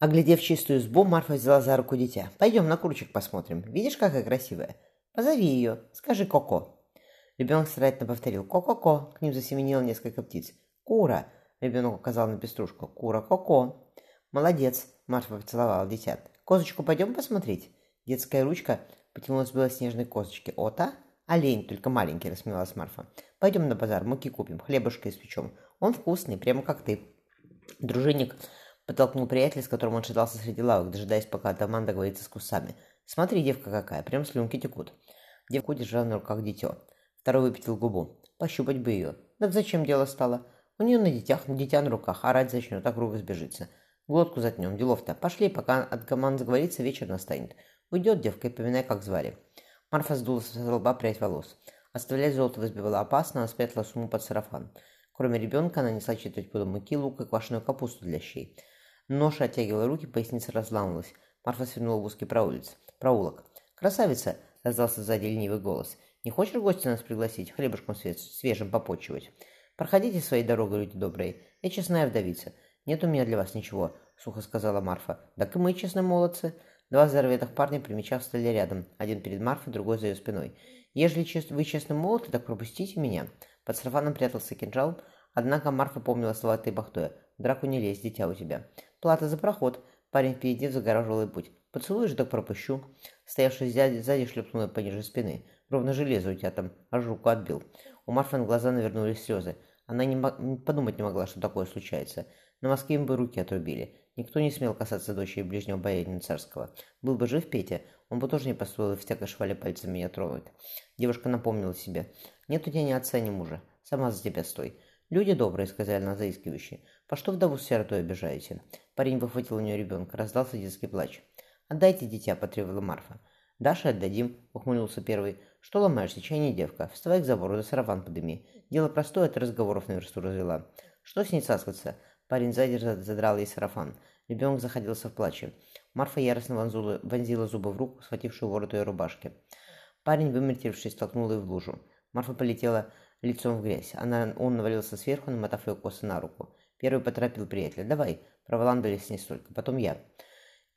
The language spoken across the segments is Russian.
Оглядев чистую избу, Марфа взяла за руку дитя. «Пойдем на курочек посмотрим. Видишь, какая красивая? Позови ее. Скажи Коко». Ребенок старательно повторил «Ко-ко-ко». К ним засеменило несколько птиц. «Кура!» Ребенок указал на пеструшку. «Кура Коко». «Молодец!» Марфа поцеловала дитя. «Козочку пойдем посмотреть?» Детская ручка потянулась к белоснежной козочке. «Ота?» «Олень, только маленький», — рассмеялась Марфа. «Пойдем на базар, муки купим, хлебушка испечем. Он вкусный, прямо как ты». Дружинник Подтолкнул приятеля, с которым он шатался среди лавок, дожидаясь, пока атаман договорится с кусами. «Смотри, девка какая, прям слюнки текут». Девку держала на руках дитё. Второй выпятил губу. Пощупать бы ее. Так зачем дело стало? У нее на детях, на дитя на руках, орать зачнет, а круг сбежится. Глотку затнем, делов-то. Пошли, пока от команд заговорится, вечер настанет. Уйдет девка и поминай, как звали. Марфа сдула с лба прядь волос. Оставлять золото в опасно, она спрятала сумму под сарафан. Кроме ребенка, она несла читать пудом муки, лук и квашеную капусту для щей. Нож оттягивал руки, поясница разламывалась. Марфа свернула в узкий проулиц. проулок. «Красавица!» — раздался сзади ленивый голос. «Не хочешь в гости нас пригласить? Хлебушком свежим попочивать?» «Проходите своей дорогой, люди добрые. Я честная вдовица. Нет у меня для вас ничего», — сухо сказала Марфа. «Так и мы, честные молодцы». Два здороветых парня, примечав, стали рядом. Один перед Марфой, другой за ее спиной. «Ежели вы честно молоды, так пропустите меня». Под сарафаном прятался кинжал, однако Марфа помнила слова Тейбахтоя. «В драку не лезь, дитя у тебя». Плата за проход. Парень впереди загораживал путь. Поцелуешь, так пропущу. Стоявший сзади, сзади шлепнул пониже спины. Ровно железо у тебя там, аж руку отбил. У Марфы на глаза навернулись слезы. Она не подумать не могла, что такое случается. На Москве им бы руки отрубили. Никто не смел касаться дочери ближнего боярина царского. Был бы жив Петя, он бы тоже не позволил всякой швале пальцем меня тронуть. Девушка напомнила себе. Нет у тебя ни отца, ни мужа. Сама за тебя стой. «Люди добрые», — сказали она заискивающе. «По что вдову с сиротой обижаете?» Парень выхватил у нее ребенка. Раздался детский плач. «Отдайте дитя», — потребовала Марфа. «Даше отдадим», — ухмыльнулся первый. «Что ломаешься, чай не девка? Вставай к забору, да сарафан подыми. Дело простое, ты разговоров на версту развела». «Что с ней цаскаться?» Парень сзади задрал ей сарафан. Ребенок заходился в плаче. Марфа яростно вонзула, вонзила зубы в руку, схватившую ворот ее рубашки. Парень, вымертившись, толкнул ее в лужу. Марфа полетела лицом в грязь. Она, он навалился сверху, намотав ее косы на руку. Первый поторопил приятеля. «Давай!» Проволандались не столько. Потом я.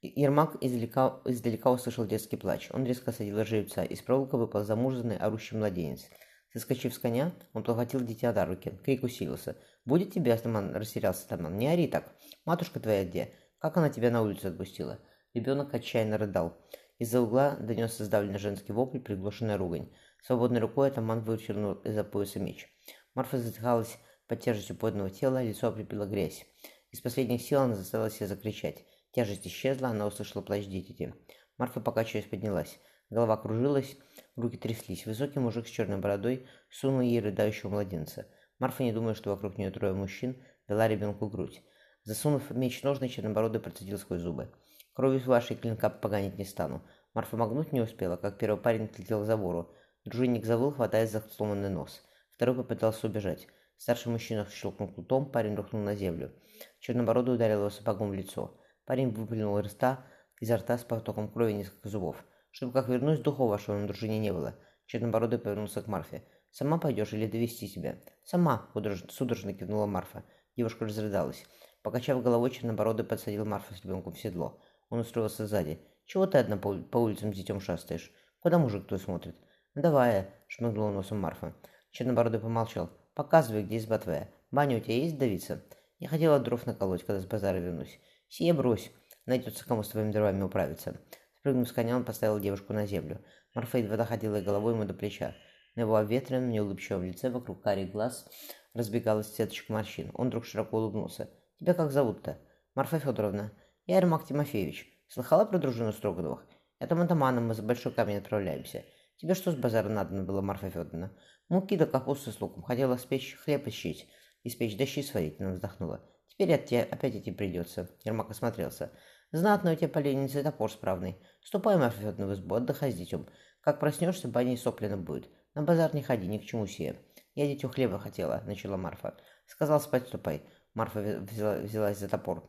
Ермак издалека, издалека услышал детский плач. Он резко садил живца. Из проволока выпал замуженный, орущий младенец. Соскочив с коня, он подхватил дитя до руки. Крик усилился. «Будет тебе, Атаман!» – растерялся Атаман. «Не ори так! Матушка твоя где? Как она тебя на улицу отпустила?» Ребенок отчаянно рыдал. Из-за угла донесся сдавленный женский вопль, приглушенная ругань. Свободной рукой атаман вытянул из-за пояса меч. Марфа задыхалась под тяжестью подного тела, лицо облепила грязь. Из последних сил она заставила себя закричать. Тяжесть исчезла, она услышала плач дитяти. Марфа, покачиваясь, поднялась. Голова кружилась, руки тряслись. Высокий мужик с черной бородой сунул ей рыдающего младенца. Марфа, не думая, что вокруг нее трое мужчин, дала ребенку грудь. Засунув меч ножны, чернобородый процедил сквозь зубы. Кровью вашей клинка поганить не стану. Марфа моргнуть не успела, как первый парень отлетел за вору. Дружинник завыл, хватаясь за сломанный нос. Второй попытался убежать. Старший мужчина щелкнул кнутом, парень рухнул на землю. Чернобородый ударил его сапогом в лицо. Парень выплюнул рта, изо рта с потоком крови несколько зубов. Чтобы как вернуть, духов вашего на дружине не было. Чернобородый повернулся к Марфе. «Сама пойдешь или довести себя?» «Сама», — судорожно кивнула Марфа. Девушка разрыдалась. Покачав головой, Чернобородый подсадил Марфу с ребенком в седло. Он устроился сзади. «Чего ты одна по улицам с детем шастаешь? Куда мужик твой смотрит?» «Давай», — шмыгнула носом Марфа. Чернобородый помолчал. «Показывай, где изба твоя. Баня у тебя есть, давиться?» «Я хотела дров наколоть, когда с базара вернусь». «Сие брось. Найдется, кому с твоими дровами управиться». Спрыгнув с коня, он поставил девушку на землю. Марфа едва доходила головой ему до плеча. На его обветренном, неулыбчивом лице вокруг карих глаз разбегалась сеточка морщин. Он вдруг широко улыбнулся. «Тебя как зовут-то?» «Марфа Федоровна». «Я Ермак Тимофеевич. Слыхала про дружину Строгановых? Это атаманом мы за большой камень отправляемся. Тебе что с базара надо было, Марфа Федоровна? Муки да капусты с луком. Хотела спечь хлеб испечь. Испечь, да щи сварить, она вздохнула. Теперь от тебя опять идти придется. Ермак осмотрелся. Знатно у тебя поленница и топор справный. Ступай, Марфа Федоровна, в избу, отдыхай с детем. Как проснешься, баня и соплена будет. На базар не ходи, ни к чему сие. Я дитю хлеба хотела, начала Марфа. Сказал спать ступай. Марфа взяла, взялась за топор.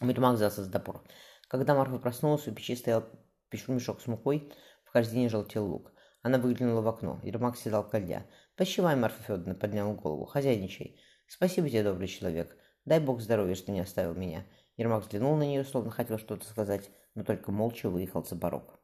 Ермак взялся за топор. Когда Марфа проснулась, у печи стоял мешок с мукой, в корзине желтел лук. Она выглянула в окно. Ермак сидел колья. «Пощевай, Марфа Федоровна», — поднял голову. «Хозяйничай. Спасибо тебе, добрый человек. Дай бог здоровья, что не оставил меня». Ермак взглянул на нее, словно хотел что-то сказать, но только молча выехал за порог.